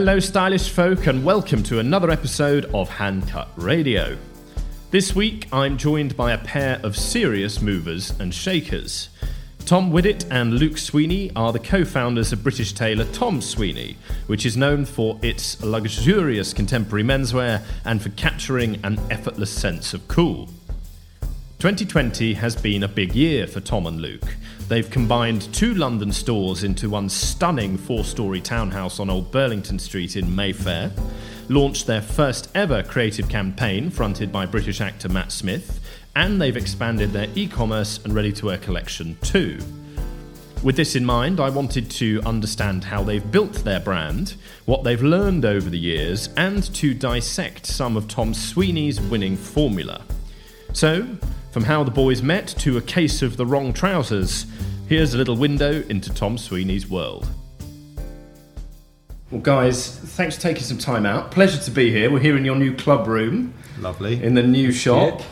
Hello, stylish folk, and welcome to another episode of Handcut Radio. This week, I'm joined by a pair of serious movers and shakers. Tom Whitaker and Luke Sweeney are the co founders of British tailor Tom Sweeney, which is known for its luxurious contemporary menswear and for capturing an effortless sense of cool. 2020 has been a big year for Tom and Luke. They've combined two London stores into one stunning four story townhouse on Old Burlington Street in Mayfair, launched their first ever creative campaign fronted by British actor Matt Smith, and they've expanded their e commerce and ready to wear collection too. With this in mind, I wanted to understand how they've built their brand, what they've learned over the years, and to dissect some of Tom Sweeney's winning formula. So, from how the boys met to a case of the wrong trousers, here's a little window into Tom Sweeney's world. Well, guys, thanks for taking some time out. Pleasure to be here. We're here in your new club room. Lovely. In the new shop,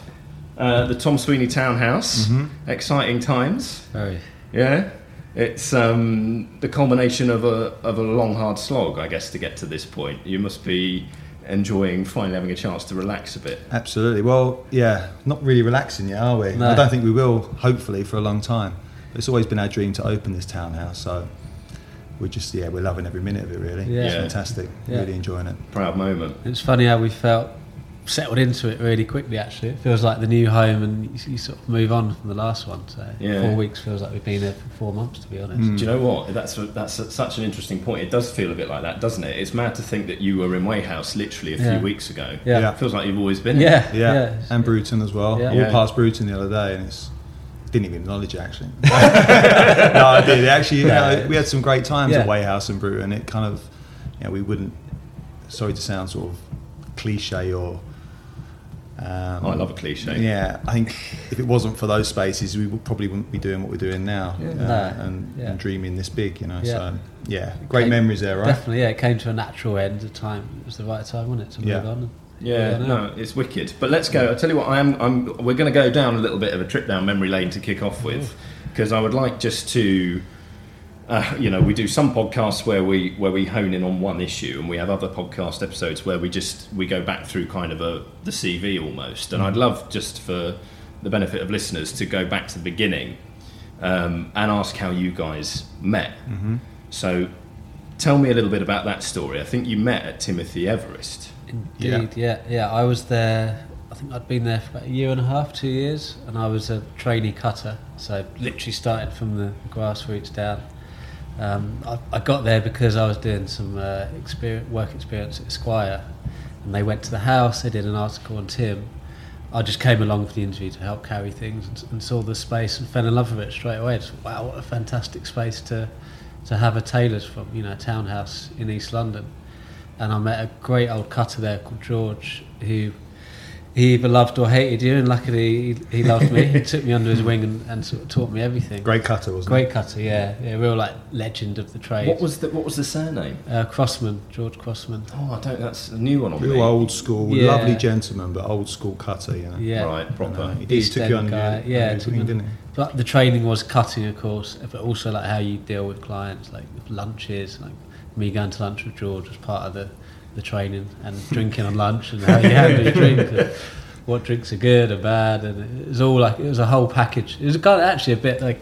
uh, the Tom Sweeney Townhouse. Mm-hmm. Exciting times. Very. Yeah. It's um, the culmination of a, of a long, hard slog, I guess, to get to this point. You must be enjoying finally having a chance to relax a bit. Absolutely. Well, yeah, not really relaxing yet, are we? No. I don't think we will, hopefully, for a long time. But it's always been our dream to open this townhouse, so we're just, yeah, we're loving every minute of it, really. Yeah. It's fantastic. Yeah. Really enjoying it. Proud moment. It's funny how we felt settled into it really quickly. Actually, it feels like the new home, and you, you sort of move on from the last one. So Yeah. four weeks feels like we've been there for four months, to be honest. Mm. Do you know what? That's that's such an interesting point. It does feel a bit like that, doesn't it? It's mad to think that you were in Weighhouse literally a few weeks ago. Yeah. Yeah. It feels like you've always been. Yeah, Yeah. yeah, And Bruton as well. Yeah. I Yeah. walked past Bruton the other day and it's. Didn't even acknowledge it actually. no, I did. Actually, you know, Yeah. we had some great times Yeah. at Weighhouse and Bruton. It kind of, you know, we wouldn't. Sorry to sound sort of cliche or. Um, Oh, I love a cliche. Yeah, I think if it wasn't for those spaces, we would probably wouldn't be doing what we're doing now Yeah. uh, No, and, yeah. and dreaming this big, you know. Yeah. So yeah, great Came- memories there, right? Definitely, yeah. It came to a natural end. The time it was the right time, wasn't it, to move Yeah. on? Yeah, Yeah, no. no, it's wicked. But let's go. I'll tell you what, I am. I'm. We're going to go down a little bit of a trip down memory lane to kick off with, because I would like just to. Uh, you know, we do some podcasts where we where we hone in on one issue, and we have other podcast episodes where we just we go back through kind of a the CV almost. And I'd love just for the benefit of listeners to go back to the beginning um, and ask how you guys met. So, tell me a little bit about that story. I think you met at Timothy Everest. Indeed, yeah. yeah, I was there. I think I'd been there for about a year and a half, two years, and I was a trainee cutter. So literally started from the grassroots down. Um, I, I got there because I was doing some uh, experience, work experience at Esquire, and they went to the house. They did an article on Tim. I just came along for the interview to help carry things and, and saw the space and fell in love with it straight away. Just wow, what a fantastic space to to have a tailor's from, you know, a townhouse in East London and I met a great old cutter there called George, who he either loved or hated you, and luckily he, he loved me. he took me under his wing and, and sort of taught me everything. Great cutter, wasn't Great cutter, yeah, yeah, real like legend of the trade. What was the What was the surname? uh, Crossman, George Crossman? Oh, I don't. That's a new one on? Real me. old school, Yeah. lovely gentleman, but old school cutter, you know. Yeah, Right, And, proper. uh, he, he East took End you under, guy, under yeah, his took wing, me- didn't he? But the training was cutting, of course, but also like how you deal with clients, like with lunches, like me going to lunch with George was part of the, the training, and drinking on lunch, and how you handle your drink, and what drinks are good or bad, and it was all like it was a whole package. It was kind of actually a bit like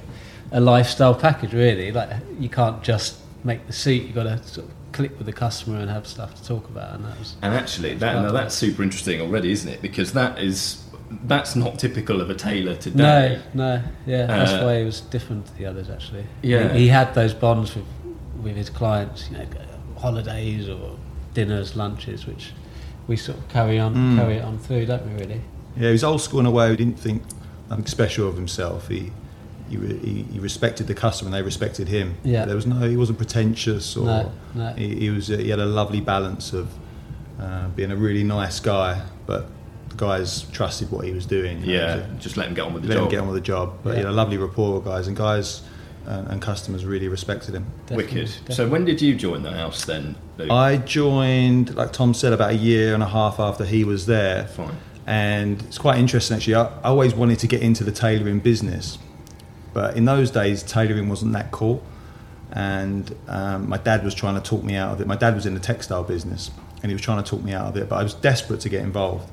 a lifestyle package, really. Like you can't just make the seat; you've got to sort of click with the customer and have stuff to talk about, and that was And actually, that now that's super interesting already, isn't it? Because that is that's not typical of a tailor today. No, no, yeah, that's Uh, why he was different to the others. Actually, Yeah. he, he had those bonds with with his clients, you know, holidays or dinners, lunches, which we sort of carry on, Mm. carry it on through, don't we? Really? Yeah, he was old school in a way. He didn't think nothing special of himself. He he, he, he respected the customer, and they respected him. Yeah. there was no. He wasn't pretentious, or No, no. He, he was. He had a lovely balance of uh, being a really nice guy, but the guys trusted what he was doing. you know, Yeah, so just let him get on with the let him job. get on with the job. But he had a lovely rapport with guys, and guys uh, and customers really respected him. Definitely, Wicked. So when did you join the house then? I joined, like Tom said, about a year and a half after he was there. Fine. And it's quite interesting actually. I, I always wanted to get into the tailoring business, but in those days, tailoring wasn't that cool. and um, my dad was trying to talk me out of it. My dad was in the textile business, and he was trying to talk me out of it, but I was desperate to get involved.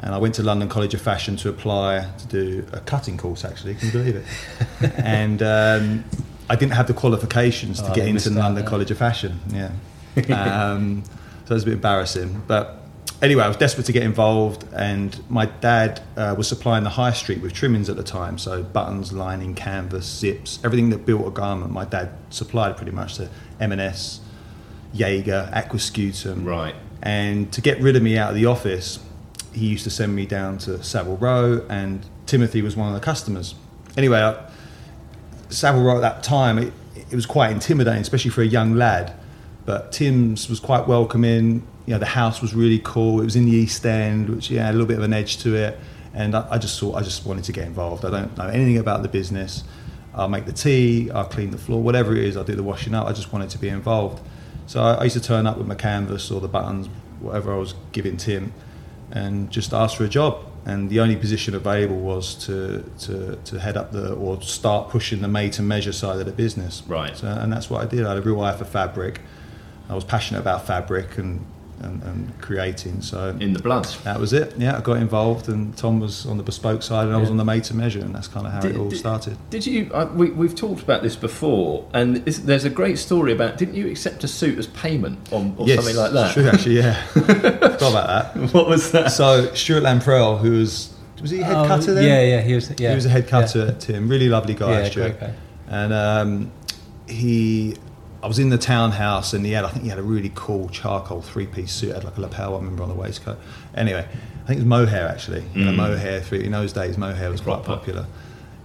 And I went to London College of Fashion to apply to do a cutting course. Actually, can you believe it? and um, I didn't have the qualifications to Oh, get into London there. College of Fashion. Yeah, um, so it was a bit embarrassing, but anyway, I was desperate to get involved, and my dad uh, was supplying the high street with trimmings at the time, so buttons, lining, canvas, zips, everything that built a garment. My dad supplied pretty much to M&S, Jaeger, Aquascutum, Right. and to get rid of me out of the office, he used to send me down to Savile Row, and Timothy was one of the customers. Anyway, I, Savile Row at that time, it, it was quite intimidating, especially for a young lad. But Tim's was quite welcoming. You know, the house was really cool. It was in the East End, which yeah, had a little bit of an edge to it. And I, I just thought I just wanted to get involved. I don't know anything about the business. I'll make the tea, I'll clean the floor, whatever it is. I'll do the washing up. I just wanted to be involved. So I, I used to turn up with my canvas or the buttons, whatever I was giving Tim, and just ask for a job. And the only position available was to, to, to head up the or start pushing the made to measure side of the business. Right. So, and that's what I did. I had a real eye for fabric. I was passionate about fabric and, and, and creating. So In the blood. that was it. Yeah, I got involved, and Tom was on the bespoke side, and I was on the made to measure, and that's kind of how Did- it all did- started. Did you? Uh, we, we've talked about this before, and is, there's a great story about. Didn't you accept a suit as payment on, or something like that? True, actually, yeah. Forgot about that. What was that? So Stuart Lamprell, who was was he head Oh, cutter then? Yeah, yeah, he was. Yeah, he was a head yeah. cutter at Tim. Really lovely guy, Yeah, Stuart. guy. And um, he, I was in the townhouse, and he had, I think he had a really cool charcoal three-piece suit, had like a lapel, I remember on the waistcoat. Anyway, I think it was mohair actually. You know, Mm. mohair. Three, in those days, mohair was quite popular.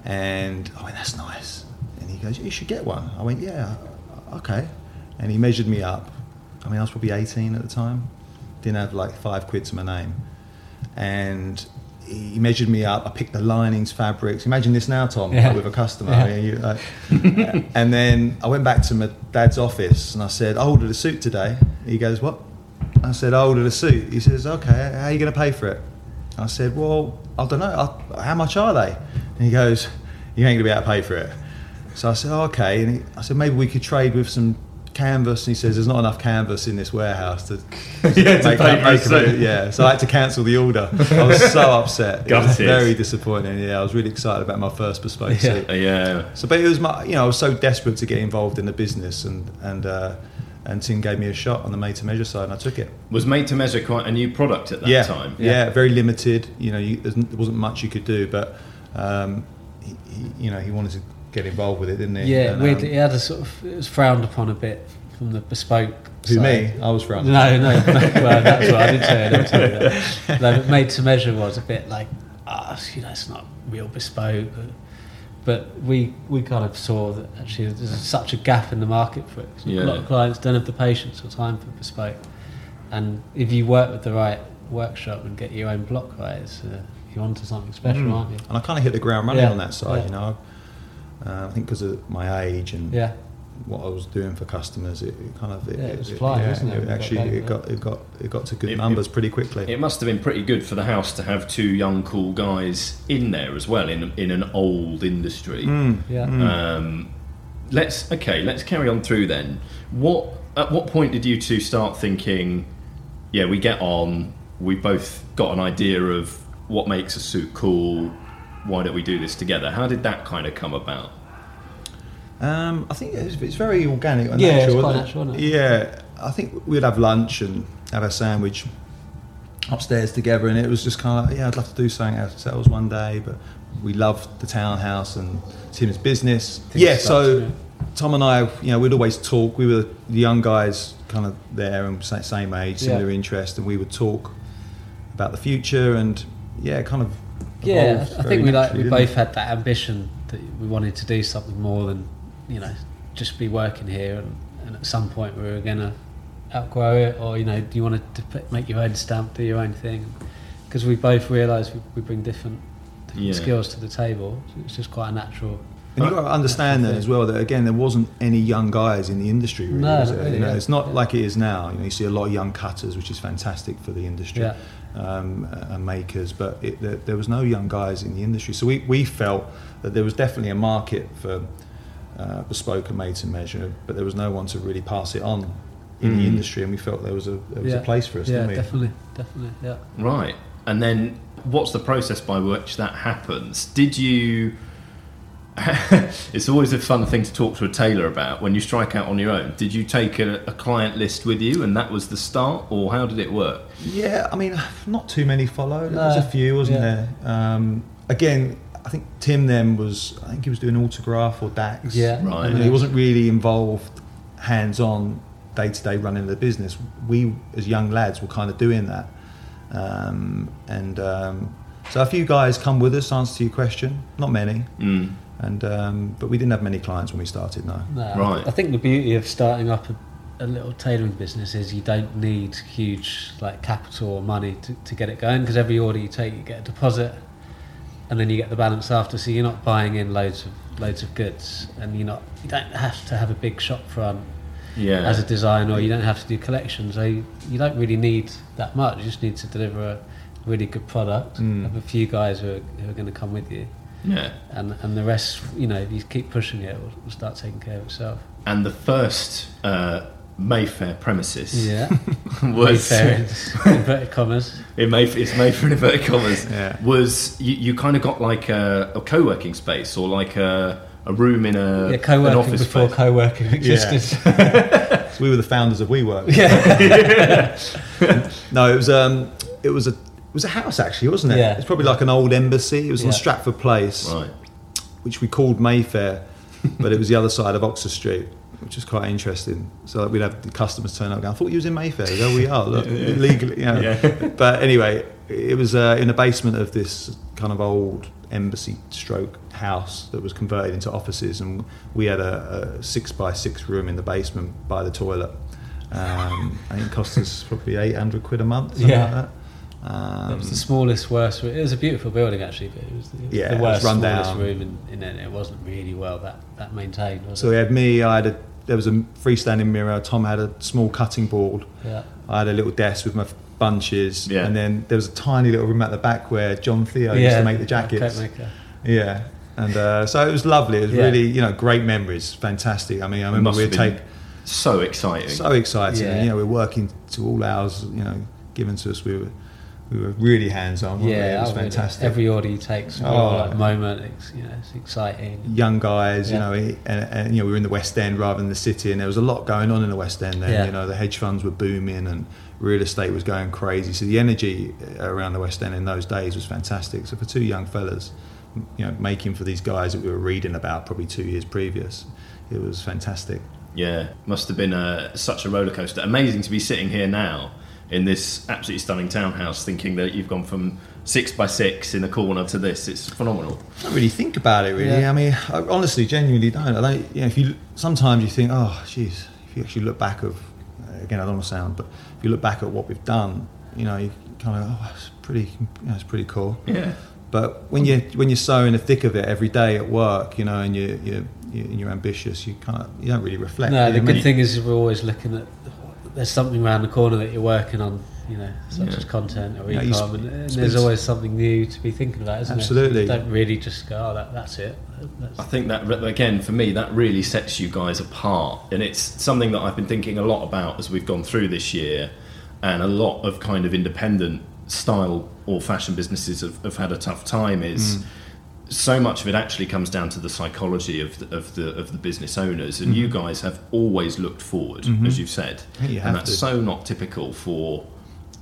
And I went, that's nice. And he goes, you should get one. I went, yeah, okay. And he measured me up. I mean, I was probably 18 at the time. Didn't have like five quid to my name. And he measured me up. I picked the linings, fabrics. Imagine this now, Tom, Yeah. like with a customer. Yeah. You, like, and then I went back to my dad's office and I said, I ordered a suit today. He goes, What? I said, I ordered a suit. He says, Okay, how are you going to pay for it? I said, Well, I don't know. I, how much are they? And he goes, You ain't going to be able to pay for it. So I said, oh, Okay. And he, I said, Maybe we could trade with some canvas. And he says, There's not enough canvas in this warehouse to, Yeah, to make, a make a. Yeah. So I had to cancel the order. I was so upset. It was Gutted. very disappointing. Yeah, I was really excited about my first bespoke Yeah. suit. Yeah. So, but it was my, you know, I was so desperate to get involved in the business, and and uh, and Tim gave me a shot on the made to measure side, and I took it. Was made to measure quite a new product at that yeah, time. yeah, very limited. You know, you, there wasn't much you could do, but um, he, he, you know, he wanted to get involved with it, didn't he? Yeah, And, weirdly, um, it had a sort of. It was frowned upon a bit from the bespoke. who side. me? I was from. No, no, well, that's what I didn't say. I didn't say that. No, but made to measure was a bit like, ah, you know, it's not real bespoke. But, but we we kind of saw that actually there's such a gap in the market for it. 'Cause Yeah. A lot of clients don't have the patience or time for bespoke, and if you work with the right workshop and get your own block right, it's, uh, you're onto something special, Mm. aren't you? And I kind of hit the ground running Yeah, on that side. yeah. You know, uh, I think because of my age and Yeah, what I was doing for customers, it, it kind of it, Yeah, it was flying, wasn't it? it actually, Got it got it got it got to good It- numbers pretty quickly. It must have been pretty good for the house to have two young, cool guys in there as well in in an old industry. Mm, Yeah. mm. Um, let's okay. Let's carry on through then. What at what point did you two start thinking? Yeah, we get on. We both got an idea of what makes a suit cool. Why don't we do this together? How did that kind of come about? Um, I think it's, it's very organic and Yeah, it's natural. natural, isn't it? Yeah, I think we'd have lunch and have a sandwich upstairs together, and it was just kind of like, yeah, I'd love to do something ourselves one day, but we loved the townhouse and Tim's business. Things yeah, so to- Tom and I, you know, we'd always talk. We were the young guys, kind of there and same age, Yeah. similar interest, and we would talk about the future and yeah, kind of. Yeah, I think we like we didn't it? both had that ambition that we wanted to do something more than you know just be working here, and, and at some point we were gonna outgrow it, or you know, do you want to make your own stamp, do your own thing? Because we both realised we, we bring different, different Yeah. skills to the table. So it's just quite a natural. And you've got to understand then as well that again there wasn't any young guys in the industry really. No, really, you know, yeah. it's not Yeah. like it is now. You know, you see a lot of young cutters, which is fantastic for the industry, Yeah. um, and makers. But it, there, there was no young guys in the industry, so we, we felt that there was definitely a market for uh, bespoke and made to measure, but there was no one to really pass it on in Mm. the industry, and we felt there was a there was Yeah. a place for us, yeah, didn't we? definitely, definitely, yeah. Right. And then what's the process by which that happens? Did you. it's always a fun thing to talk to a tailor about when you strike out on your own. Did you take a, a client list with you and that was the start, or how did it work? Yeah, I mean, not too many followed. There was a few, wasn't yeah. there? Um, again, I think Tim then was. I think he was doing autograph or DAKS. Yeah. Right. I mean, he wasn't really involved hands-on day-to-day running the business. We, as young lads, were kind of doing that, um, and um, so a few guys come with us. Answer to your question, not many, Mm. and um, but we didn't have many clients when we started. No. No, I- Right. I think the beauty of starting up a, a little tailoring business is you don't need huge like capital or money to, to get it going because every order you take you get a deposit and then you get the balance after so you're not buying in loads of loads of goods and you're not you don't have to have a big shop front Yeah. as a designer you don't have to do collections so you, you don't really need that much you just need to deliver a really good product Mm. have a few guys who are, who are going to come with you yeah. and and the rest you know if you keep pushing it it will, will start taking care of itself And the first uh, Mayfair premises Yeah. was Fair in inverted commas. it Mayf- it's Mayfair in inverted commas. Yeah. Was you, you kind of got like a, a co-working space or like a, a room in a Yeah, co-working office before space? co-working existed. So we were the founders of WeWork. Yeah. No, it was um, it was a it was a house actually, wasn't it? Yeah. It's probably like an old embassy. It was Yeah. on Stratford Place, right. which we called Mayfair, but it was the other side of Oxford Street, which is quite interesting. So like, we'd have the customers turn up. Going, I thought you was in Mayfair. Go, we are. Look, legally, you know. Yeah. But anyway, it was uh, in the basement of this kind of old embassy stroke house that was converted into offices, and we had a, a six by six room in the basement by the toilet. Um, I think it cost us probably eight hundred quid a month. Something Yeah. like that. Um, It was the smallest, worst. It was a beautiful building actually, but it was the, Yeah, the it was worst, run smallest down. room in, in it. It wasn't really well that, that maintained, was so we had me. I had a there was a freestanding mirror. Tom had a small cutting board. Yeah. I had a little desk with my bunches, Yeah. and then there was a tiny little room at the back where John Theo used to make the jackets. coat maker. Yeah, and uh, so it was lovely. It was Yeah. really, you know, great memories. Fantastic. I mean, I remember we'd have take so exciting. so exciting. Yeah. And, you know, we're working to all hours. You know, given to us. We were we were really hands on. we? Yeah, it was I really- fantastic. Every order you take, oh. a Oh. like moment. It's, you know, it's exciting. young guys, you Yeah. know, and, and you know, we were in the West End rather than the city, and there was a lot going on in the West End. Then, Yeah. you know, the hedge funds were booming and real estate was going crazy. So the energy uh, around the West End in those days was fantastic. So for two young fellas, you know, making for these guys that we were reading about probably two years previous, it was fantastic. Yeah, must have been a, such a roller coaster. Amazing to be sitting here now in this absolutely stunning townhouse, thinking that you've gone from six by six in a corner to this. It's phenomenal. I don't really think about it. Really, Yeah. I mean, I honestly, genuinely don't. I don't. You know, if you sometimes you think, oh, jeez, if you actually look back of, uh, again, I don't want to sound, but if you look back at what we've done, you know, you kind of, oh, it's pretty, you know, it's pretty cool. Yeah, But when you when you're so in the thick of it every day at work, you know, and you you you- you're ambitious, you can't you don't really reflect. No, the good really- thing is we're always looking at. There's something around the corner that you're working on, you know, such Yeah. as content or Yeah, e-com, and, and there's always something new to be thinking about, isn't it? Absolutely. don't really just go, oh, that, that's it. That's, I think that again for me that really sets you guys apart, and it's something that I've been thinking a lot about as we've gone through this year, and a lot of kind of independent style or fashion businesses have, have had a tough time. Is mm. So much of it actually comes down to the psychology of the, of the of the business owners, and you mm-hmm. guys have always looked forward, mm-hmm. as you've said, you and that's to. so not typical for.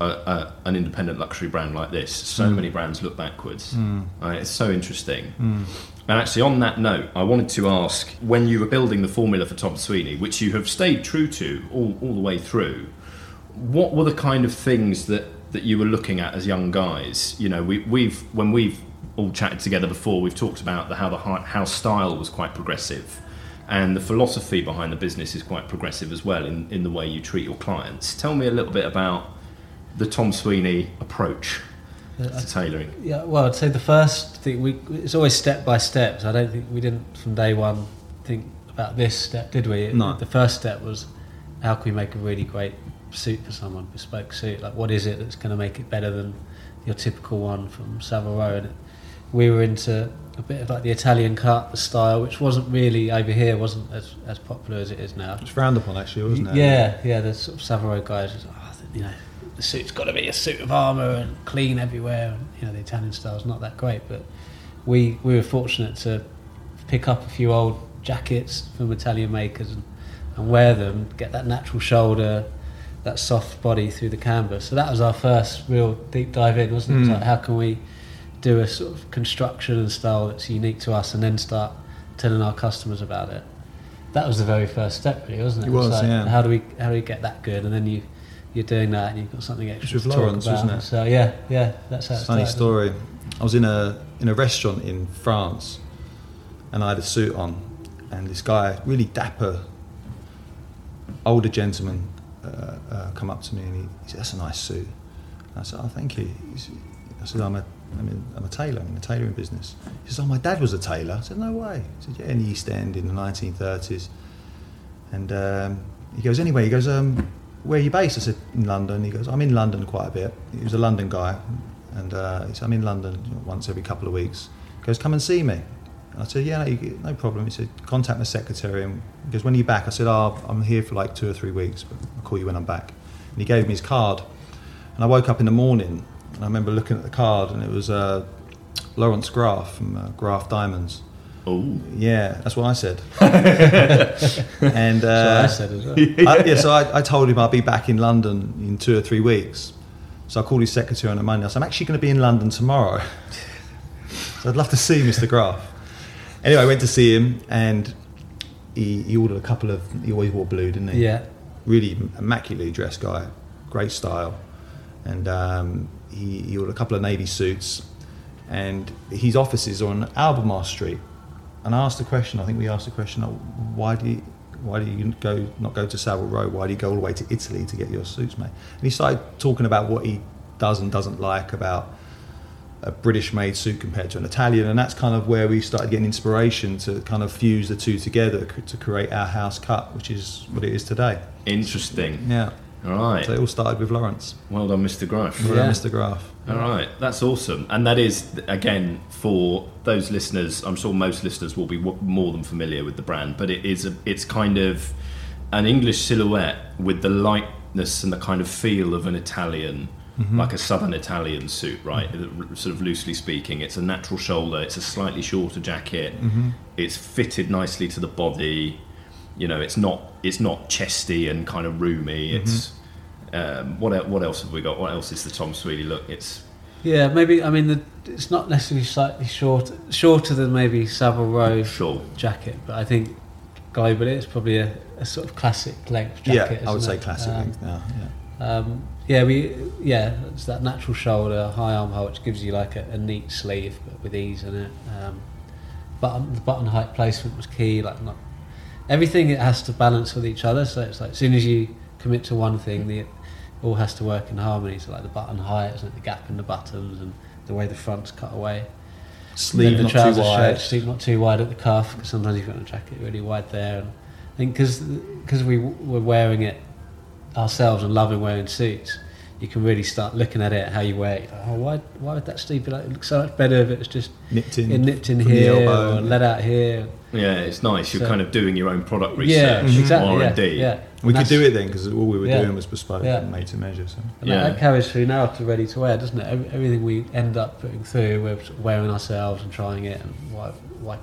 A, a, an independent luxury brand like this, so mm. many brands look backwards. Mm. Uh, it's so interesting. Mm. And actually, on that note, I wanted to ask when you were building the formula for Tom Sweeney, which you have stayed true to all, all the way through, what were the kind of things that, that you were looking at as young guys? You know, we, we've when we've all chatted together before, we've talked about the, how the hi- how style was quite progressive, and the philosophy behind the business is quite progressive as well in, in the way you treat your clients. Tell me a little bit about the Tom Sweeney approach to tailoring. Yeah, well, I'd say the first thing we it's always step by steps. I don't think we didn't from day one think about this step, did we? No. The first step was how can we make a really great suit for someone, bespoke suit? Like, what is it that's going to make it better than your typical one from Savile Row? And it, we were into a bit of like the Italian cut style, which wasn't really over here, wasn't as, as popular as it is now. It's frowned upon, actually, wasn't it? Yeah, yeah. The sort of Savile guys, was, oh, you know, the suit's got to be a suit of armour and clean everywhere. And, you know, the Italian style's not that great, but we we were fortunate to pick up a few old jackets from Italian makers and, and wear them, get that natural shoulder, that soft body through the canvas. So that was our first real deep dive in, wasn't it? It Mm. like, how can we do a sort of construction and style that's unique to us, and then start telling our customers about it. That was the very first step, really, wasn't it? It was, like, yeah. How do we how do we get that good? And then you you're doing that, and you've got something extra with to talk about. wasn't it? So yeah, yeah, that's how. it Funny started. story. I was in a in a restaurant in France, and I had a suit on, and this guy, really dapper, older gentleman, uh, uh, come up to me and he, he said, "That's a nice suit." And I said, "Oh, thank you." He said, I said, "I'm a I'm, in, I'm a tailor. I'm in the tailoring business." He says, "Oh, my dad was a tailor." I said, "No way." He said, "Yeah, in the East End in the 1930s." And um, he goes, "Anyway," he goes, um, "Where are you based?" I said, "In London." He goes, "I'm in London quite a bit." He was a London guy, and uh, he said, "I'm in London once every couple of weeks." He goes, "Come and see me." And I said, "Yeah, no, no problem." He said, "Contact my secretary." And he goes, "When are you back?" I said, "Oh, I'm here for like two or three weeks, but I'll call you when I'm back." And he gave me his card, and I woke up in the morning, and I remember looking at the card, and it was uh, Lawrence Graff from uh, Graff Diamonds. Oh, Yeah, that's what I said. and So uh, I said as well. I, yeah, so I, I told him I'd be back in London in two or three weeks. So I called his secretary on a Monday. I said, I'm actually going to be in London tomorrow. so I'd love to see Mr. Graff. Anyway, I went to see him and he, he ordered a couple of, he always wore blue, didn't he? Yeah, Really immaculately dressed guy, great style. And um, he, he ordered a couple of navy suits. And his offices are on Albemarle Street. And I asked the question, I think we asked the question, oh, why do you, why do you go not go to Savile Row? Why do you go all the way to Italy to get your suits made? And he started talking about what he does and doesn't like about a British made suit compared to an Italian, and that's kind of where we started getting inspiration to kind of fuse the two together to create our house cut, which is what it is today. interesting. Yeah. All right. So it all started with Lawrence. Well done, Mr. Graff. Well Yeah. done, Mr. Graff. All right, that's awesome, and that is again for those listeners. I'm sure most listeners will be more than familiar with the brand, but it is a, it's kind of an English silhouette with the lightness and the kind of feel of an Italian, mm-hmm. like a southern Italian suit, right? Sort of loosely speaking, it's a natural shoulder, it's a slightly shorter jacket, mm-hmm. it's fitted nicely to the body. You know, it's not it's not chesty and kind of roomy. It's um, what what else have we got? What else is the Tom Sweeney look? It's yeah. Maybe I mean the, it's not necessarily slightly short, shorter than maybe Savile Row sure. jacket, but I think globally it's probably a, a sort of classic length jacket. yeah, I would isn't say classic Um, length now. Yeah. Um, yeah, we yeah, it's that natural shoulder, high armhole, which gives you like a, a neat sleeve but with ease in it. Um, button the button height placement was key. Like not everything it has to balance with each other. So it's like as soon as you commit to one thing, the, it all has to work in harmony. So like the button height, the gap in the buttons, and the way the front's cut away. Sleeve the not too wide. shirt, sleeve not too wide at the cuff because sometimes you've got a jacket really wide there. And I think because we were wearing it ourselves and loving wearing suits, you can really start looking at it how you wear it. Like, oh, why, why would that sleeve be like? It looks so much better if it was just Nipped in. in, nipped in here or let out here. Yeah, it's nice. You're So- kind of doing your own product Yeah, research, exactly. R&D. yeah. yeah. We And could do it then because all we were Yeah. doing was bespoke Yeah. and made to measure. So. And Yeah. that, that carries through now to ready to wear, doesn't it? Every, everything we end up putting through, we're wearing ourselves and trying it, and why, why,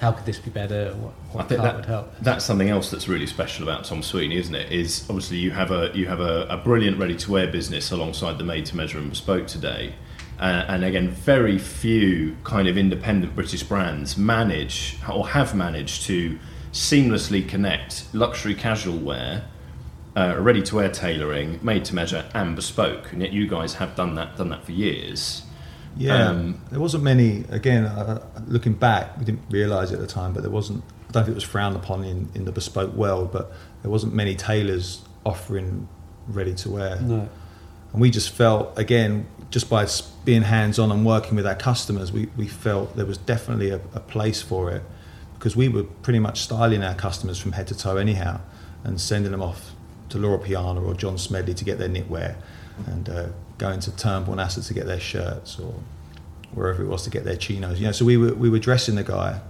how could this be better? What, I think that- would help? That's something else that's really special about Tom Sweeney, isn't it? Is obviously you have a you have a, a brilliant ready-to-wear business alongside the made-to-measure and bespoke today, uh, and again, very few kind of independent British brands manage or have managed to seamlessly connect luxury casual wear, uh, ready-to-wear tailoring, made-to-measure, and bespoke. And yet you guys have done that done that for years. Yeah, Um, there wasn't many. Again, uh, looking back, we didn't realise it at the time, but there wasn't. I don't think it was frowned upon in, in the bespoke world, but there wasn't many tailors offering ready to wear. No. And we just felt, again, just by being hands on and working with our customers, we, we felt there was definitely a, a place for it because we were pretty much styling our customers from head to toe, anyhow, and sending them off to Loro Piana or John Smedley to get their knitwear and uh, going to Turnbull and Asser to get their shirts or wherever it was to get their chinos. You know, so we were we were dressing the guy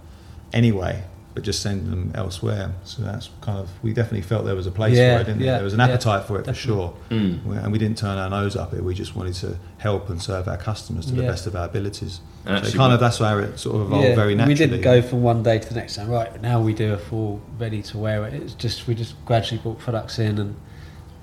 anyway, but just send them elsewhere. So that's kind of we definitely felt there was a place Yeah, for it, didn't yeah, there? There was an yeah, appetite for it for sure, Mm. And we didn't turn our nose up it. We just wanted to help and serve our customers to the best of our abilities. And so actually kind of that's how it sort of evolved very naturally. We didn't go from one day to the next. Saying, right now we do a full ready to wear it. It's just we just gradually brought products in, and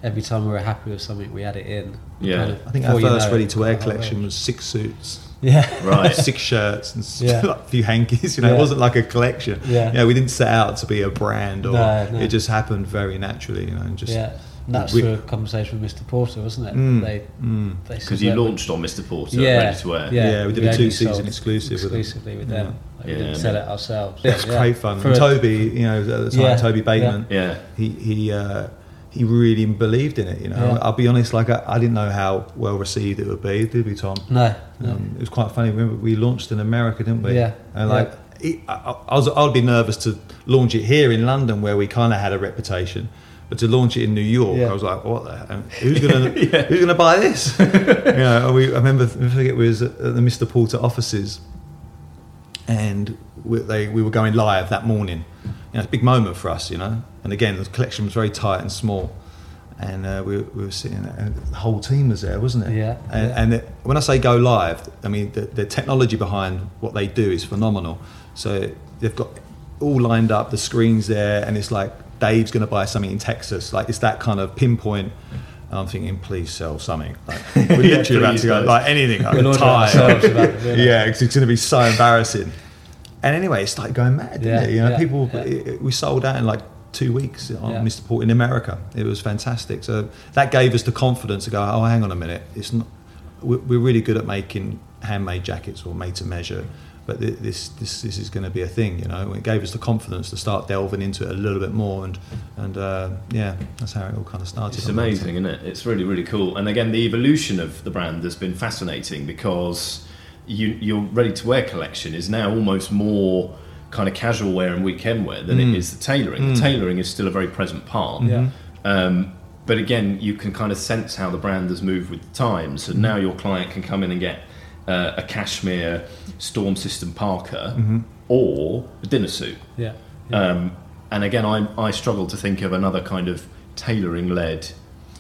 every time we were happy with something, we had it in. Yeah. Kind of I think our before you first know ready-to-wear got the whole collection was six suits. Yeah. Right. six shirts and Yeah. like a few hankies. You know, it wasn't like a collection. Yeah. You know, we didn't set out to be a brand, or No, no. it just happened very naturally. You know, and just yeah. And that's we- through a conversation with Mr. Porter, wasn't it? Mm, They, mm. they Because you launched on Mr. Porter, Yeah, ready to wear. yeah. Yeah, we did we a two-season sold exclusive with them. exclusively with them. Like, we Yeah. didn't sell it ourselves. It's Yeah. great fun. For And Toby, you know, at the time, Yeah, Toby Bateman, Yeah. he he uh, he really believed in it. You know, Yeah. I'll be honest, like I, I didn't know how well received it would be. Did we, Tom? No, no. Um, it was quite funny. Remember, we launched in America, didn't we? Yeah, And like, it, I, I was, I would be nervous to launch it here in London, where we kind of had a reputation. But to launch it in New York, Yeah. I was like, "What? The hell? Who's gonna Who's gonna buy this?" you know, we, I remember, I forget, we was at the Mr. Porter offices, and we, they, we were going live that morning. You know, it's a big moment for us, you know. And again, the collection was very tight and small, and uh, we, we were sitting there, and the whole team was there, wasn't it? Yeah, And, yeah. and it, when I say go live, I mean the, the technology behind what they do is phenomenal. So they've got all lined up, the screens there, and it's like Dave's going to buy something in Texas. Like it's that kind of pinpoint. And I'm thinking, please sell something. Like, we're literally about to go guys. like anything, like a tie. ourselves about it, yeah, because it's going to be so embarrassing. And anyway, it started going mad, didn't Yeah, it? You know, yeah, people. yeah. It, it- we sold out in like two weeks on Yeah. Mr. Porter in America. It was fantastic. So that gave us the confidence to go. Oh, hang on a minute. It's not. We're we're really good at making handmade jackets or made to measure, but this this this is going to be a thing. You know, it gave us the confidence to start delving into it a little bit more, and and uh, yeah, that's how it all kind of started. It's amazing, isn't it? It's really, really cool. And again, the evolution of the brand has been fascinating because you, your ready-to-wear collection is now almost more kind of casual wear and weekend wear than Mm. it is the tailoring. The tailoring is still a very present part. Yeah. Um, but again, you can kind of sense how the brand has moved with the times. So now your client can come in and get uh, a cashmere Storm System Parker or a dinner suit. Yeah. yeah. Um, and again, I, I struggle to think of another kind of tailoring led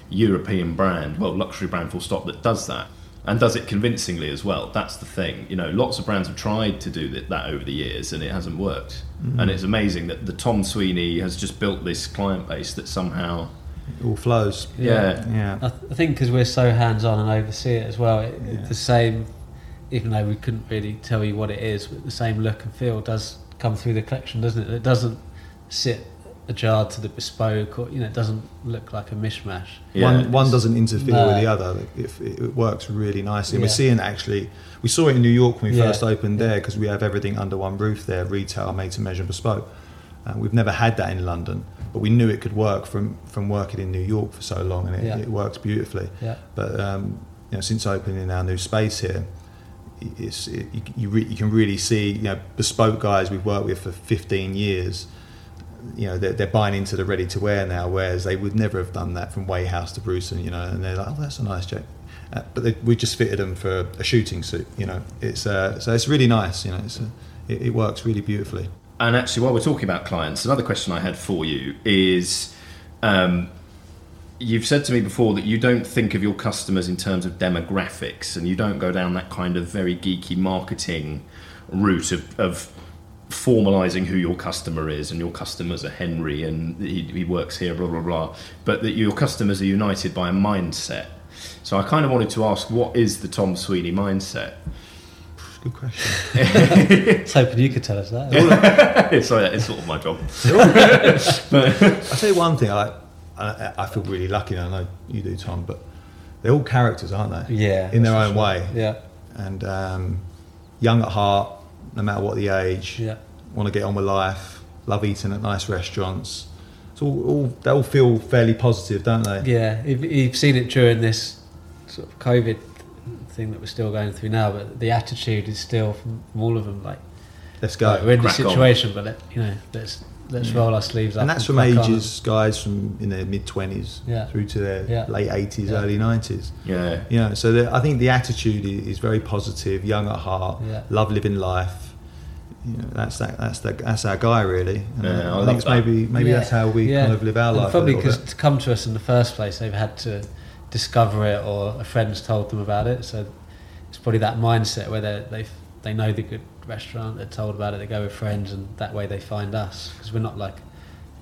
European brand, well, luxury brand full stop, that does that and does it convincingly as well. That's the thing. You know, lots of brands have tried to do that, that over the years and it hasn't worked. Mm. And it's amazing that the Tom Sweeney has just built this client base that somehow, It all flows. yeah, Yeah. I, th- I think because we're so hands on and oversee it as well, it, Yeah. it's the same, even though we couldn't really tell you what it is, but the same look and feel does come through the collection, doesn't it? It doesn't sit ajar to the bespoke or, you know, it doesn't look like a mishmash. yeah. one one doesn't interfere No. with the other. It, it, it works really nicely. Yeah. We're seeing actually, we saw it in New York when we Yeah. first opened there because we have everything under one roof there, retail, made to measure, bespoke. Uh, we've never had that in London, but we knew it could work from from working in New York for so long, and it, Yeah. it works beautifully. Yeah. But um, you know, since opening our new space here, it's, it, you, you, re, you can really see you know bespoke guys we've worked with for 15 years. You know they're, they're buying into the ready to wear now, whereas they would never have done that from Weighhouse to Bruton. You know, and they're like, oh, that's a nice jacket. Uh, but they, we just fitted them for a shooting suit. You know, it's uh, so it's really nice. You know, it's a, it, it works really beautifully. And actually, while we're talking about clients, another question I had for you is um, you've said to me before that you don't think of your customers in terms of demographics and you don't go down that kind of very geeky marketing route of, of formalizing who your customer is and your customers are Henry and he, he works here, blah, blah, blah. But that your customers are united by a mindset. So I kind of wanted to ask, what is the Tom Sweeney mindset? Good question. I was hoping you could tell us that. it's, like, it's sort of my job. but, I'll tell you one thing. I, I I feel really lucky. and I know you do, Tom, but they're all characters, aren't they? Yeah, In their own for way. Yeah. and um, young at heart, no matter what the age. Yeah. Want to get on with life. Love eating at nice restaurants. It's all, all they all feel fairly positive, don't they? Yeah, you've, you've seen it during this sort of COVID thing that we're still going through now, but the attitude is still from, from all of them like, Let's go. right, we're in this crack on. situation, but let, you know, let's let's roll our sleeves up. and that's from crack on. ages guys from in their mid twenties Yeah. through to their Yeah. late eighties, Yeah. early nineties. Yeah. You know, so the, I think the attitude is, is very positive, young at heart, Yeah. love living life. You know, that's that. That's the, that's our guy, really. And Yeah, I I, love think it's that. maybe maybe Yeah. that's how we Yeah. kind of live our And life. Probably because to come to us in the first place, they've had to discover it, or a friend's told them about it. So it's probably that mindset where they they they know the good restaurant, they're told about it, they go with friends, and that way they find us because we're not like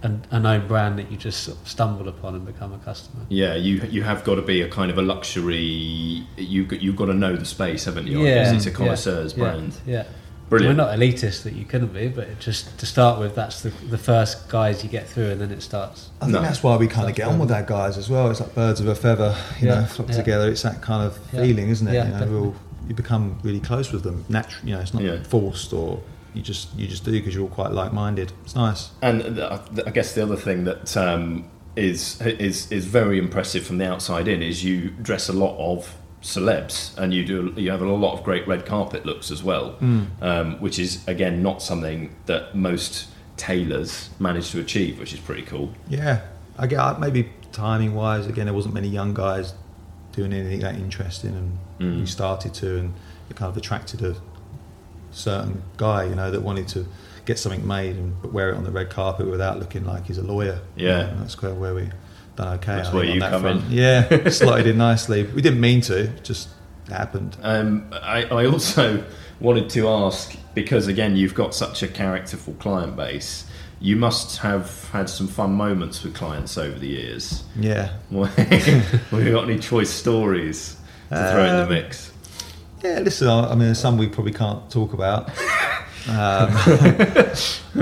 an, a known brand that you just sort of stumble upon and become a customer. Yeah, you you have got to be a kind of a luxury. You you've got to know the space, haven't you? I guess it's a connoisseur's yeah, brand. Yeah. Brilliant. We're not elitist that you couldn't be, but it just to start with, that's the, the first guys you get through, and then it starts. I think No. that's why we kind of get on with our guys as well. It's like birds of a feather, you Yeah, know, flock yeah. together. It's that kind of Yeah. feeling, isn't it? Yeah, you know, definitely. we'll, you become really close with them. Naturally, you know, it's not Yeah. forced or you just you just do because you're all quite like-minded. It's nice. And I guess the other thing that um, is is is very impressive from the outside in is you dress a lot of celebs and you do you have a lot of great red carpet looks as well, um, which is again not something that most tailors manage to achieve, which is pretty cool. Yeah, I get maybe timing-wise. Again, there wasn't many young guys doing anything that interesting, and Mm. started to, and it kind of attracted a certain guy, you know, that wanted to get something made and but wear it on the red carpet without looking like he's a lawyer. Yeah. And that's kind of where we done okay. That's I where you that come front. in. Yeah, slotted in nicely. We didn't mean to, just happened. Um, I, I also wanted to ask because again you've got such a characterful client base. You must have had some fun moments with clients over the years. Yeah. Have you got any choice stories to throw in the Um, mix? Yeah, listen, I I mean, there's some we probably can't talk about. Um,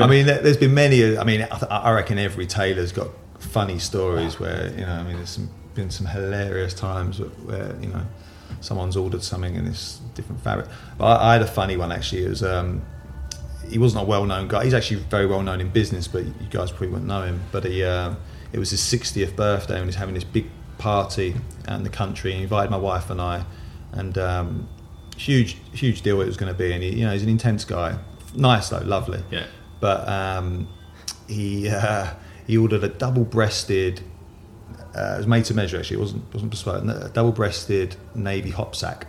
I mean, there- there's been many. I mean, I I reckon every tailor's got funny stories where you know. I mean, there's some, been some hilarious times where, where you know someone's ordered something and it's different fabric. But I, I had a funny one actually. It was um, he wasn't a well-known guy. He's actually very well known in business, but you guys probably wouldn't know him. But he, um, it was his 60th birthday, and he's having this big party and the country. He invited my wife and I, and um, huge, huge deal it was going to be. And he, you know, he's an intense guy. Nice though, lovely. Yeah. But um, he uh, he ordered a double-breasted. Uh, it was made to measure actually. It wasn't wasn't bespoke. A double-breasted navy hopsack,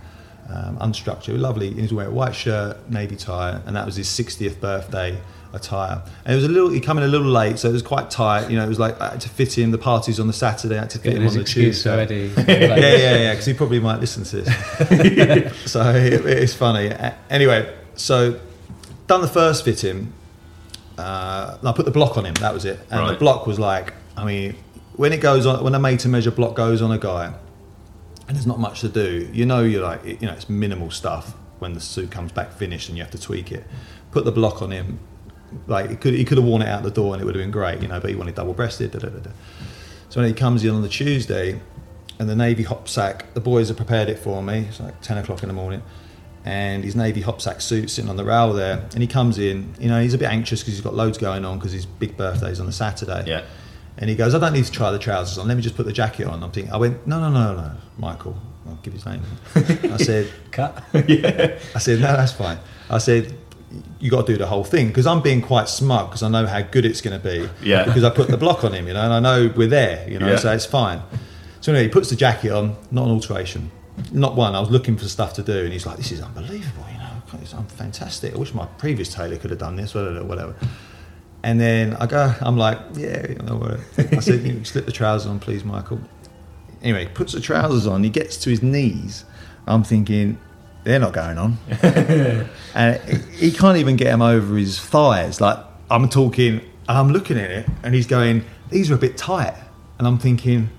um, unstructured, lovely. He was wearing a white shirt, navy tie, and that was his 60th birthday attire. And it was a little. He came in a little late, so it was quite tight. You know, it was like I had to fit in The parties on the Saturday. I had to fit him on the Tuesday. already. yeah, yeah, yeah. Because he probably might listen to this. so it, it's funny. Anyway, so done the first fitting. Uh, I put the block on him. That was it. And the block was like, I mean, when it goes on, when a made to measure block goes on a guy, and there's not much to do, you know, you're like, you know, it's minimal stuff. When the suit comes back finished and you have to tweak it, put the block on him. Like he could, he could have worn it out the door and it would have been great, you know. But he wanted double breasted. Da, da, da, da. So when he comes in on the Tuesday, and the navy hop sack, the boys have prepared it for me. It's like ten o'clock in the morning, and his navy hop sack suit sitting on the rail there. And he comes in, you know, he's a bit anxious because he's got loads going on because his big birthday's on the Saturday. Yeah. And he goes, I don't need to try the trousers on. Let me just put the jacket on. I'm thinking, I went, no, no, no, no, Michael. I'll give his name. I said, Cut. Yeah. I said, no, that's fine. I said, you got to do the whole thing because I'm being quite smug because I know how good it's going to be. Yeah. Because I put the block on him, you know, and I know we're there, you know, Yeah. so it's fine. So anyway, he puts the jacket on, not an alteration, not one. I was looking for stuff to do, and he's like, "This is unbelievable, you know, it's I'm fantastic. I wish my previous tailor could have done this, whatever, whatever." And then I go, I'm like, "Yeah, you know, whatever." I said, "You slip the trousers on, please, Michael." Anyway, he puts the trousers on. He gets to his knees. I'm thinking, they're not going on and he can't even get him over his thighs. Like I'm talking, and I'm looking at it, and he's going, "These are a bit tight," and I'm thinking,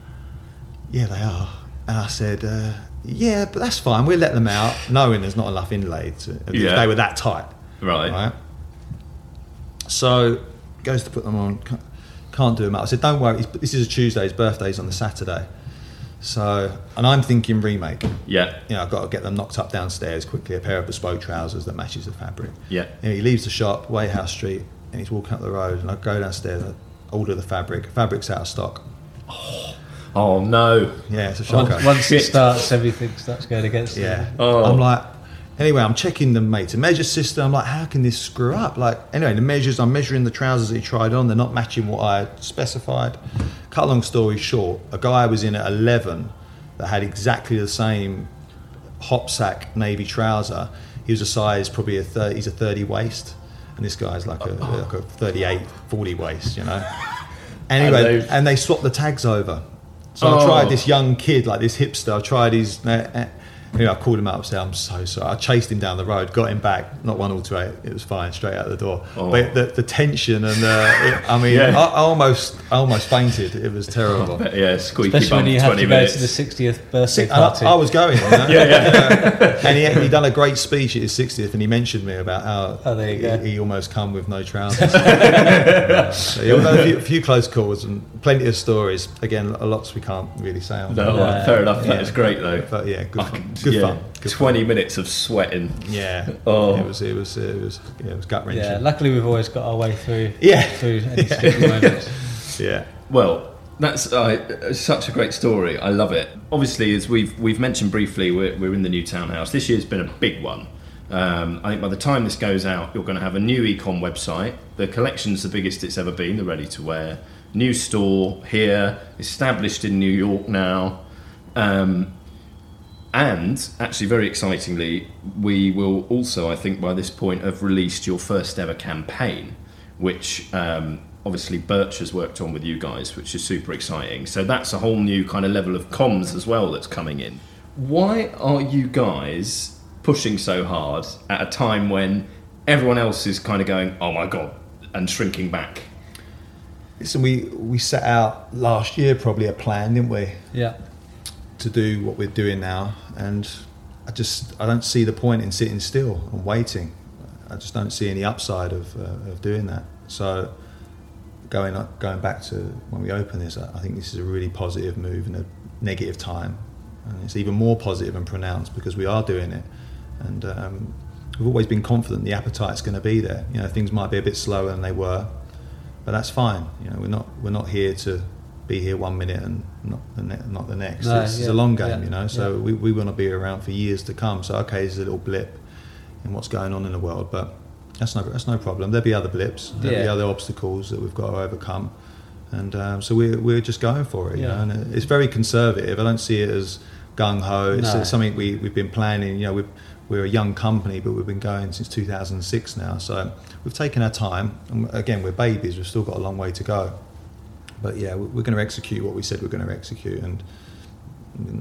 "Yeah, they are." And I said, uh, "Yeah, but that's fine. We'll let them out, knowing there's not enough inlay to. Yeah. They were that tight, Right. right?" So goes to put them on. Can't, can't do them out. I said, "Don't worry. This is a Tuesday. His birthday's on the Saturday." So, and I'm thinking remake Yeah. you know, I've got to get them knocked up downstairs quickly, a pair of bespoke trousers that matches the fabric. Yeah. You know, he leaves the shop, Weighhouse Street, and he's walking up the road, and I go downstairs, I order the fabric. Fabric's out of stock. Oh, oh no. Yeah, it's a shocker. Once, once it starts, everything starts going against you. yeah. Oh. I'm like, Anyway, I'm checking the to measure system. I'm like, how can this screw up? Like, anyway, the measures, I'm measuring the trousers he tried on. They're not matching what I specified. Cut long story short, a guy was in at 11 that had exactly the same hop sack navy trouser. He was a size probably a 30, he's a 30 waist. And this guy's like a, like a 38, 40 waist, you know. Anyway, they've- and they swapped the tags over. So Oh. I tried this young kid, like this hipster. I tried his. Uh, uh, anyway, I called him up and said, "I'm so sorry." I chased him down the road, got him back. Not one all to eight. It was fine, straight out the door. Oh. But the, the tension and uh, it, I mean, Yeah. I, I almost, I almost fainted. It was terrible. yeah, squeaky Especially bum when you for have 20 to go minutes. to the 60th birthday And I, party. I was going, you know? yeah, yeah. and he he done a great speech at his 60th, and he mentioned me about how Oh, there you he, go. he almost come with no trousers. So yeah, a few, a few close calls and plenty of stories. Again, lots we can't really say on. No, Yeah. fair enough. That Yeah. is great though. But yeah, good I fun. could- Good yeah, fun. Good fun. 20 minutes of sweating. Yeah. Oh. It was. It was. It was. Yeah, it was gut wrenching. yeah, luckily we've always got our way through. Yeah. through any sticky moments. yeah. Well, that's uh, such a great story. I love it. Obviously, as we've we've mentioned briefly, we're, we're in the new townhouse. This year's been a big one. Um, I think by the time this goes out, you're going to have a new ecom website. The collection's the biggest it's ever been. The ready to wear new store here, established in New York now. Um, and actually, very excitingly, we will also, I think, by this point, have released your first ever campaign, which um, obviously Birch has worked on with you guys, which is super exciting. So that's a whole new kind of level of comms as well that's coming in. Why are you guys pushing so hard at a time when everyone else is kind of going, oh my god, and shrinking back? Listen, we we set out last year probably a plan, didn't we, Yeah, to do what we're doing now, and I just I don't see the point in sitting still and waiting. I just don't see any upside of uh, of doing that. So going up, going back to when we opened this, I I think this is a really positive move in a negative time, and it's even more positive and pronounced because we are doing it, and um, we've always been confident the appetite's going to be there. You know, things might be a bit slower than they were, but that's fine. You know, we're not we're not here to be here one minute and not the ne- not the next. No, it's, it's a long game, yeah, you know. So yeah. we, we want to be around for years to come. So okay, there's a little blip in what's going on in the world, but that's no that's no problem. There'll be other blips, there'll be other obstacles that we've got to overcome, and um, so we're we're just going for it. You Yeah. know, and it's very conservative. I don't see it as gung ho. It's, No. it's something we we've been planning. You know, we've, we're a young company, but we've been going since 2006 now. So we've taken our time. And again, we're babies. We've still got a long way to go. But yeah, we- we're going to execute what we said we're going to execute, and I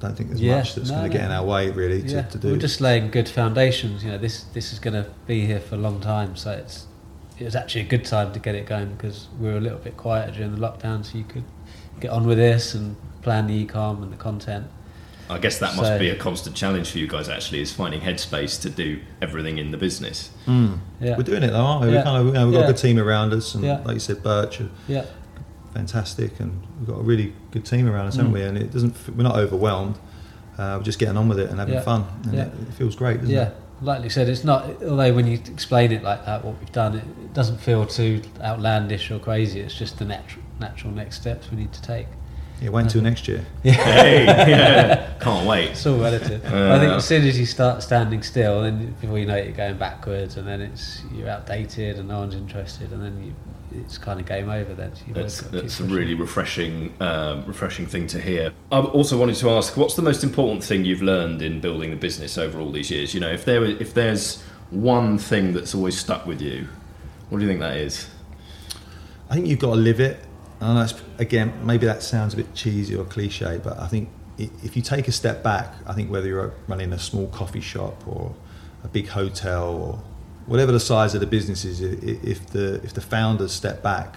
don't think there's Yeah, much that's no, going to get in our way really to, yeah. to do. We're just laying good foundations. You know, this this is going to be here for a long time, so it's it was actually a good time to get it going because we were a little bit quieter during the lockdown, so you could get on with this and plan the ecom and the content. I guess that must So- be a constant challenge for you guys. Actually, is finding headspace to do everything in the business. Mm. Yeah, We're doing it though, aren't we? we Yeah. kind of, you know, we've got Yeah. a good team around us, and Yeah. like you said, Birch yeah, fantastic, and we've got a really good team around us, haven't Mm. we? And it doesn't. We're not overwhelmed. Uh, we're just getting on with it and having Yeah. fun, and Yeah. it, it feels great, doesn't yeah. it? Like you said, it's not. Although when you explain it like that, what we've done, it, it doesn't feel too outlandish or crazy. It's just the natural natural next steps we need to take. Yeah, wait until next year. hey, yeah, can't wait. It's all relative. Uh, I think as soon as you start standing still, then before you know it, you're going backwards, and then it's you're outdated, and no one's interested, and then you, it's kind of game over. Then so That's, got to keep that's a really refreshing, um, refreshing thing to hear. I also wanted to ask, what's the most important thing you've learned in building the business over all these years? You know, if there if there's one thing that's always stuck with you, what do you think that is? I think you've got to live it. I know it's, again, maybe that sounds a bit cheesy or cliche, but I think if you take a step back, I think whether you're running a small coffee shop or a big hotel or whatever the size of the business is, if the if the founders step back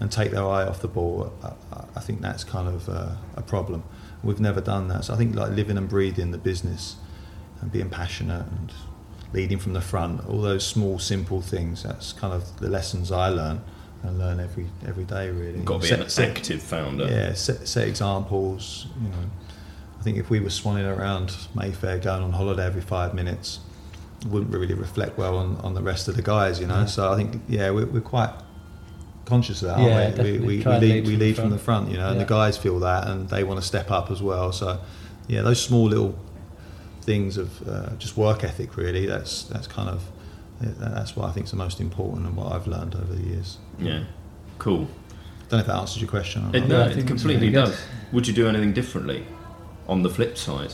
and take their eye off the ball, I, I- think that's kind of uh, a problem. We've never done that, so I think like living and breathing the business and being passionate and leading from the front, all those small, simple things. That's kind of the lessons I learn and learn every every day. Really, You've got to be Set- an set- founder. yeah, set, set examples. You know, I think if we were swanning around Mayfair, going on holiday every five minutes, wouldn't really reflect well on, on the rest of the guys. You know, Yeah. so I think yeah, we're, we're quite conscious of that, aren't we? We, we, we lead, lead we from the lead from front. the front. You know, and the guys feel that, and they want to step up as well. So yeah, those small little things of uh, just work ethic. Really, that's that's kind of that's what I think is the most important and what I've learned over the years. Yeah, cool. Don't know if that answers your question. Or It, not. no, it completely really does. Would you do anything differently on the flip side?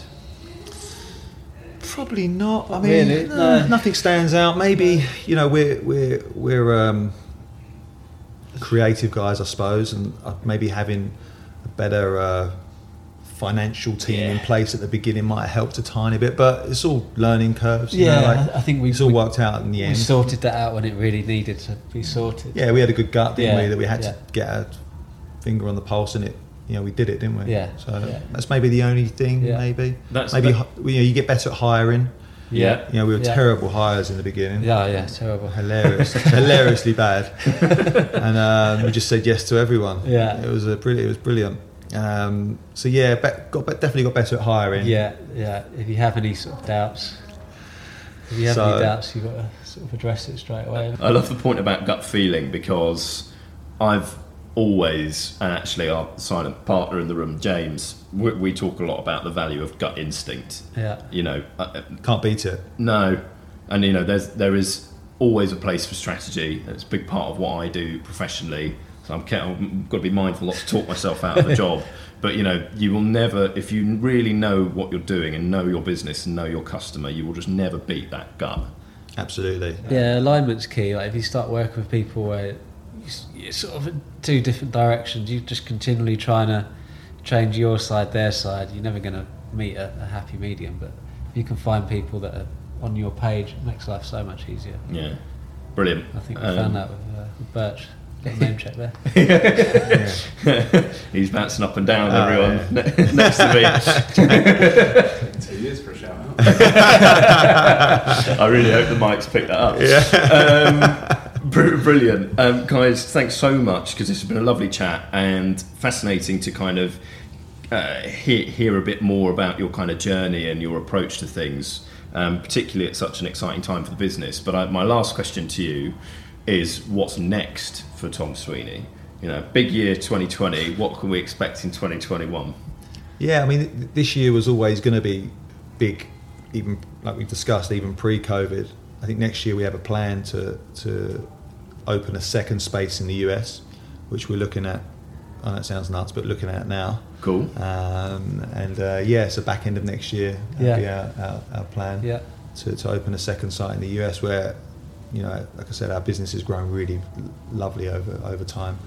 Probably not. I mean, Really? no, No. nothing stands out. Maybe you know we're we're we're um, creative guys, I suppose, and uh, maybe having a better uh, financial team in place at the beginning might have helped a tiny bit. But it's all learning curves. you Yeah, know, like, I think we it's all we, worked out in the end. we sorted that out when it really needed to be sorted. yeah, we had a good gut, didn't Yeah, we? That we had yeah. to get our finger on the pulse, and it. You know, we did it, didn't we? Yeah, So yeah. that's maybe the only thing. Yeah. Maybe. That's- maybe that- you know you get better at hiring. Yeah. You know, we were Yeah. terrible hires in the beginning. Yeah, yeah, terrible. hilarious, hilariously bad, and um, we just said yes to everyone. Yeah. it was a brilliant. It was brilliant. Um, so yeah, be, got be- definitely got better at hiring. Yeah, yeah. If you have any sort of doubts, if you have So- any doubts, you've got to sort of address it straight away. I love the point about gut feeling because I've always, and actually our silent partner in the room, James, we, we talk a lot about the value of gut instinct. Yeah, You know, uh, can't beat it. No, and you know, there's there is always a place for strategy. It's a big part of what I do professionally. So I'm, I've got to be mindful not to talk myself out of a job. But you know, you will never, if you really know what you're doing and know your business and know your customer, you will just never beat that gut. Absolutely. yeah. Alignment's key. Like if you start working with people where you sort of in two different directions, you're just continually trying to change your side, their side. You're never going to meet a, a happy medium. But if you can find people that are on your page, it makes life so much easier. Yeah, brilliant. I think we Um, found that with, uh, with Birch. Name check there. He's bouncing up and down, Oh, everyone ne- next to me. Two years for a shout out. I really hope the mics pick that up. Um, br- brilliant. Um, guys, thanks so much because this has been a lovely chat and fascinating to kind of uh, hear, hear a bit more about your kind of journey and your approach to things, um, particularly at such an exciting time for the business. But I, my last question to you is what's next for Thom Sweeney? You know, big year 2020. What can we expect in 2021? Yeah, I mean, this year was always going to be big, even like we discussed, even pre-COVID. I think next year we have a plan to to open a second space in the US, which we're looking at. I know it sounds nuts, but looking at now. Cool. Um, and uh, yeah, so back end of next year, that'll Yeah. be our, our, our plan Yeah, to, to open a second site in the US where, you know, like I said, our business has grown really lovely over over time.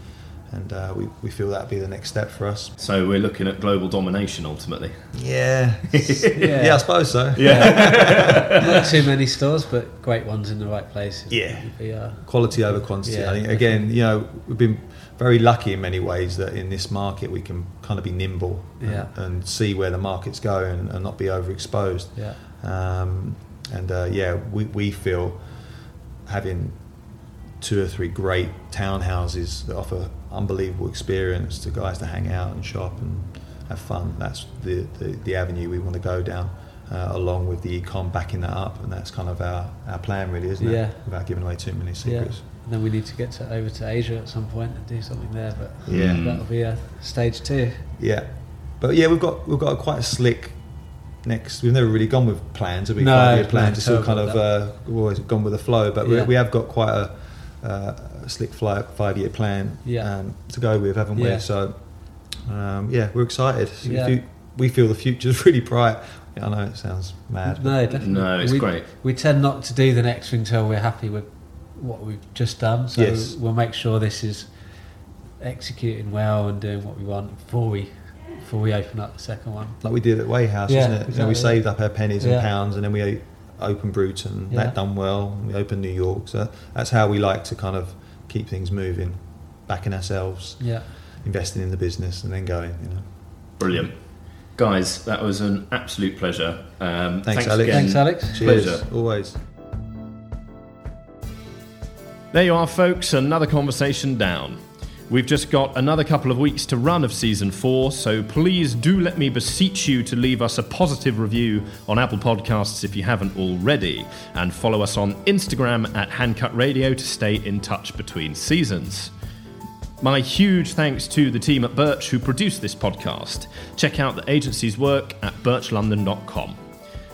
And uh, we, we feel that'll be the next step for us. So we're looking at global domination ultimately. Yeah. yeah. I suppose so. Yeah, not too many stores, but great ones in the right places. Yeah. We are. Quality over quantity. Yeah, I think again, you know, we've been very lucky in many ways that in this market we can kind of be nimble Yeah. and, and see where the market's going and not be overexposed. Yeah. Um, and uh, yeah, we, we feel having two or three great townhouses that offer unbelievable experience to guys to hang out and shop and have fun. That's the, the, the avenue we want to go down, uh, along with the ecom backing that up, and that's kind of our, our plan, really, isn't it? Yeah. it? Without giving away too many Yeah. secrets. And then we need to get to, over to Asia at some point and do something there, but Yeah. That'll be a stage two. Yeah, but yeah, we've got we've got a quite a slick next. We've never really gone with plans. We've No, five year no, plans. It's all kind of uh, we've always gone with the flow. But Yeah. we, we have got quite a, uh, a slick fly, five year plan Yeah. um, to go with, haven't Yeah. we? So um, yeah, we're excited. So Yeah. if you- we feel the future's really bright. I know it sounds mad. No, definitely. No, it's we, great. We tend not to do the next thing until we're happy with what we've just done. So Yes. we'll make sure this is executing well and doing what we want before we before we open up the second one. like we did at Weighhouse, Yeah, isn't it? You know, we saved up our pennies and Yeah. pounds, and then we opened Bruton. Yeah. That done well. We opened New York. So that's how we like to kind of keep things moving, backing ourselves. Yeah. investing in the business and then going. You know. Brilliant. Guys, that was an absolute pleasure. Um, Thanks, Alex. again. Thanks, Alex. Cheers. Pleasure. Always. There you are, folks, another conversation down. We've just got another couple of weeks to run of season four, so please do let me beseech you to leave us a positive review on Apple Podcasts if you haven't already, and follow us on Instagram at Handcut Radio to stay in touch between seasons. My huge thanks to the team at Birch who produced this podcast. Check out the agency's work at birchlondon.com.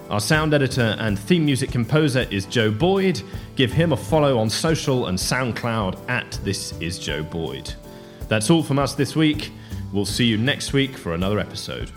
Our sound editor and theme music composer is Joe Boyd. Give him a follow on social and SoundCloud at This Is Joe Boyd. That's all from us this week. We'll see you next week for another episode.